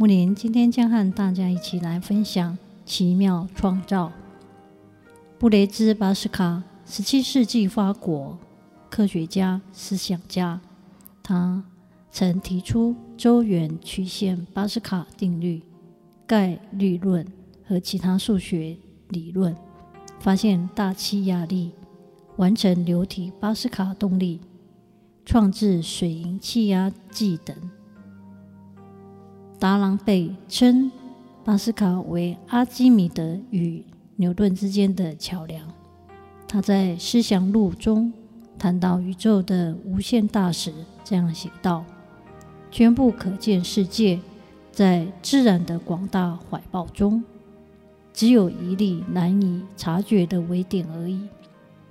木林今天将和大家一起来分享奇妙创造。布雷兹·巴斯卡，十七世纪法国科学家、思想家，他曾提出周圆曲线巴斯卡定律、概率论和其他数学理论，发现大气压力，完成流体巴斯卡动力，创制水银气压计等。达朗贝称巴斯卡为阿基米德与牛顿之间的桥梁。他在《思想录》中谈到宇宙的无限大时，这样写道：“全部可见世界在自然的广大怀抱中，只有一粒难以察觉的微点而已，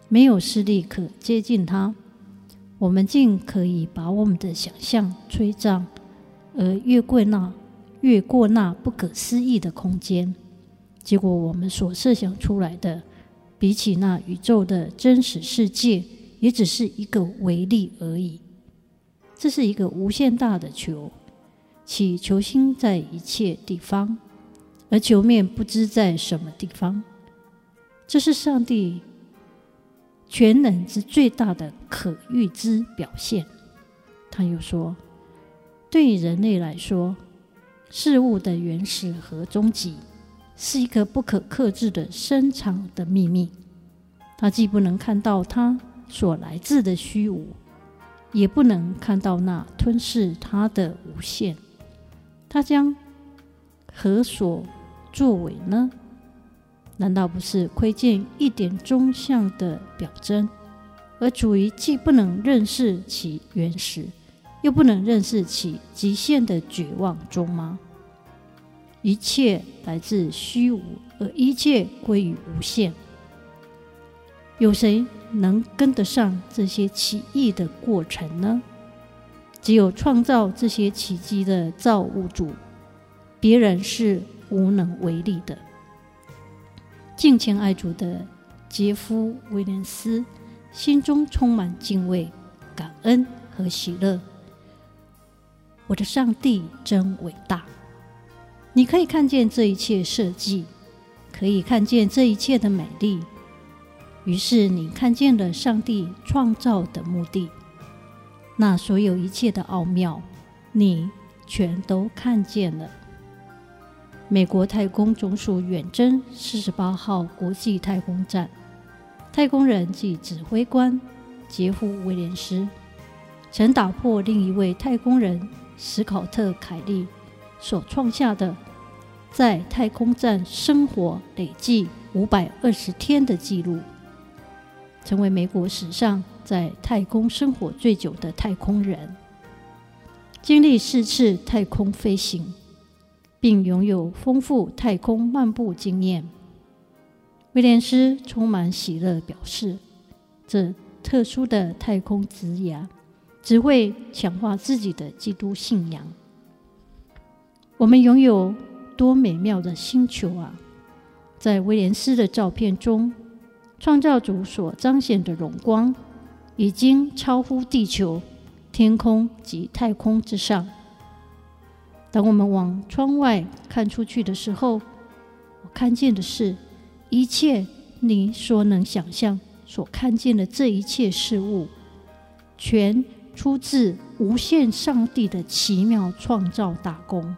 没有势力可接近它。我们尽可以把我们的想象吹胀。”而越过那越过那不可思议的空间，结果我们所设想出来的，比起那宇宙的真实世界，也只是一个微粒而已。这是一个无限大的球，其球心在一切地方，而球面不知在什么地方。这是上帝全能之最大的可预知表现。他又说。对于人类来说，事物的原始和终极是一个不可克制的深藏的秘密。它既不能看到它所来自的虚无，也不能看到那吞噬它的无限。它将何所作为呢？难道不是窥见一点中相的表征，而处于既不能认识其原始，又不能认识其极限的绝望中吗？一切来自虚无，而一切归于无限。有谁能跟得上这些奇异的过程呢？只有创造这些奇迹的造物主，别人是无能为力的。敬虔爱主的杰夫·威廉斯心中充满敬畏、感恩和喜乐。我的上帝真伟大！你可以看见这一切设计，可以看见这一切的美丽。于是你看见了上帝创造的目的，那所有一切的奥妙，你全都看见了。美国太空总署远征四十八号国际太空站，太空人及指挥官杰夫·威廉斯曾打破另一位太空人。史考特·凯利所创下的在太空站生活累计五百二十天的记录，成为美国史上在太空生活最久的太空人。经历四次太空飞行，并拥有丰富太空漫步经验，威廉斯充满喜乐，表示这特殊的太空职涯。只为强化自己的基督信仰。我们拥有多美妙的星球啊！在威廉斯的照片中，创造主所彰显的荣光已经超乎地球、天空及太空之上。当我们往窗外看出去的时候，我看见的是一切你所能想象、所看见的这一切事物，全。出自无限上帝的奇妙创造大功，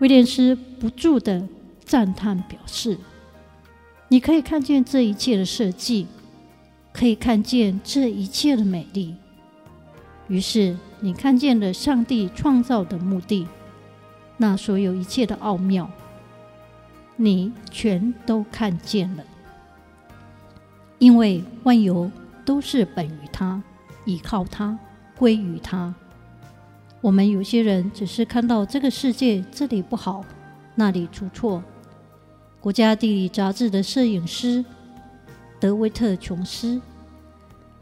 威廉斯不住的赞叹表示：“你可以看见这一切的设计，可以看见这一切的美丽。于是你看见了上帝创造的目的，那所有一切的奥妙，你全都看见了，因为万有都是本于他。”依靠他，归于他。我们有些人只是看到这个世界这里不好，那里出错。国家地理杂志的摄影师德维特·琼斯，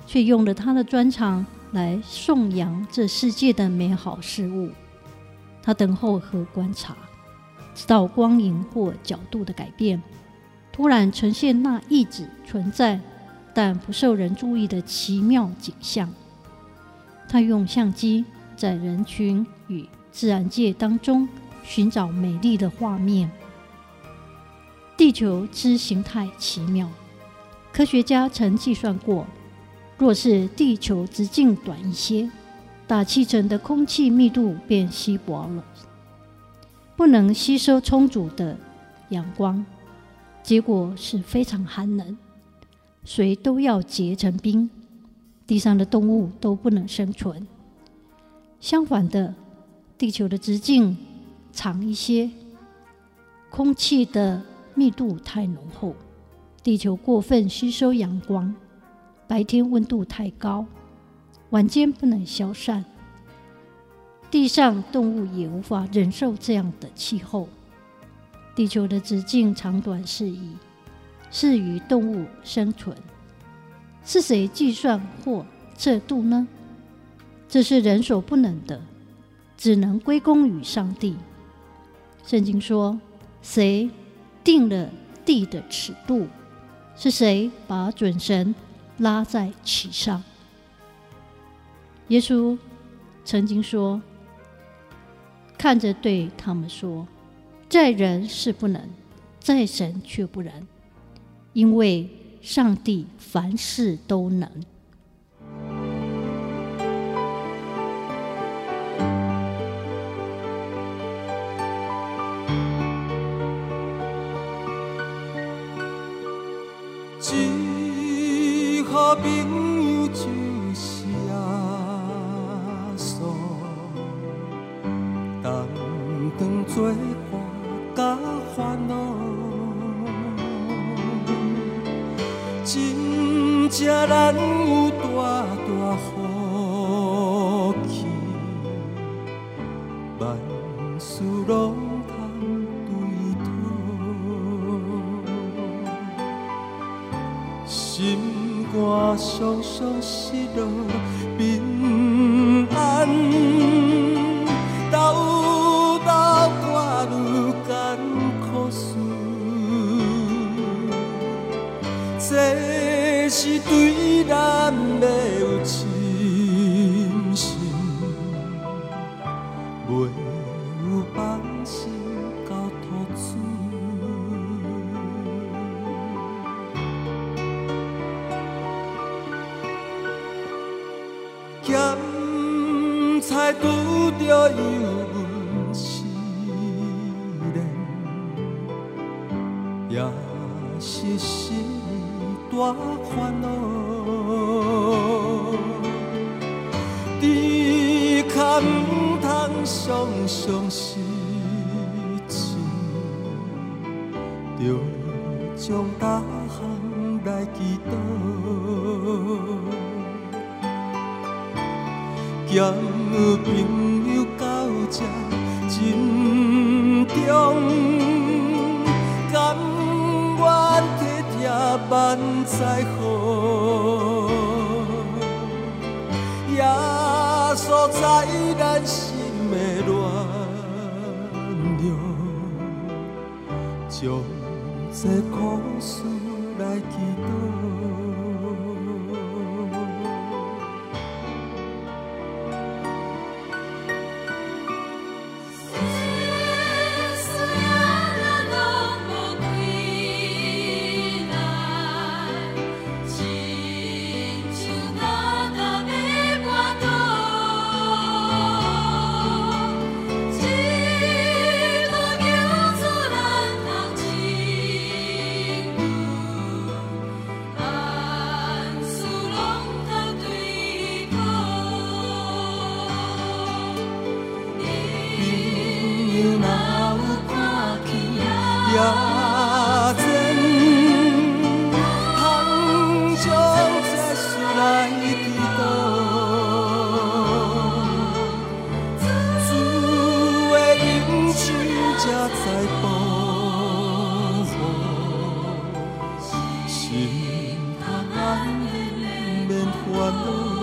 却用了他的专长来颂扬这世界的美好事物。他等候和观察，直到光影或角度的改变，突然呈现那一直存在但不受人注意的奇妙景象。他用相机在人群与自然界当中寻找美丽的画面。地球之形态奇妙，科学家曾计算过，若是地球直径短一些，大气层的空气密度便稀薄了，不能吸收充足的阳光，结果是非常寒冷，水都要结成冰，地上的动物都不能生存。相反的，地球的直径长一些，空气的密度太浓厚，地球过分吸收阳光，白天温度太高。晚间不能消散，地上动物也无法忍受这样的气候。地球的直径长短适宜，适于动物生存。是谁计算或测度呢？这是人所不能的，只能归功于上帝。圣经说：“谁定了地的尺度？是谁把准绳拉在其上？”耶稣曾经说：“看着对他们说，在人是不能，在神却不然，因为上帝凡事都能。”最好朋友作伴甲万事拢通对讨，心肝常常失落咸菜拄着油温试炼，也是心。大烦恼，只可唔通常常失志，着将大项来祈祷，交朋友到这真重，甘愿。万载好，耶稣在咱心的暖流，将这苦宁免烦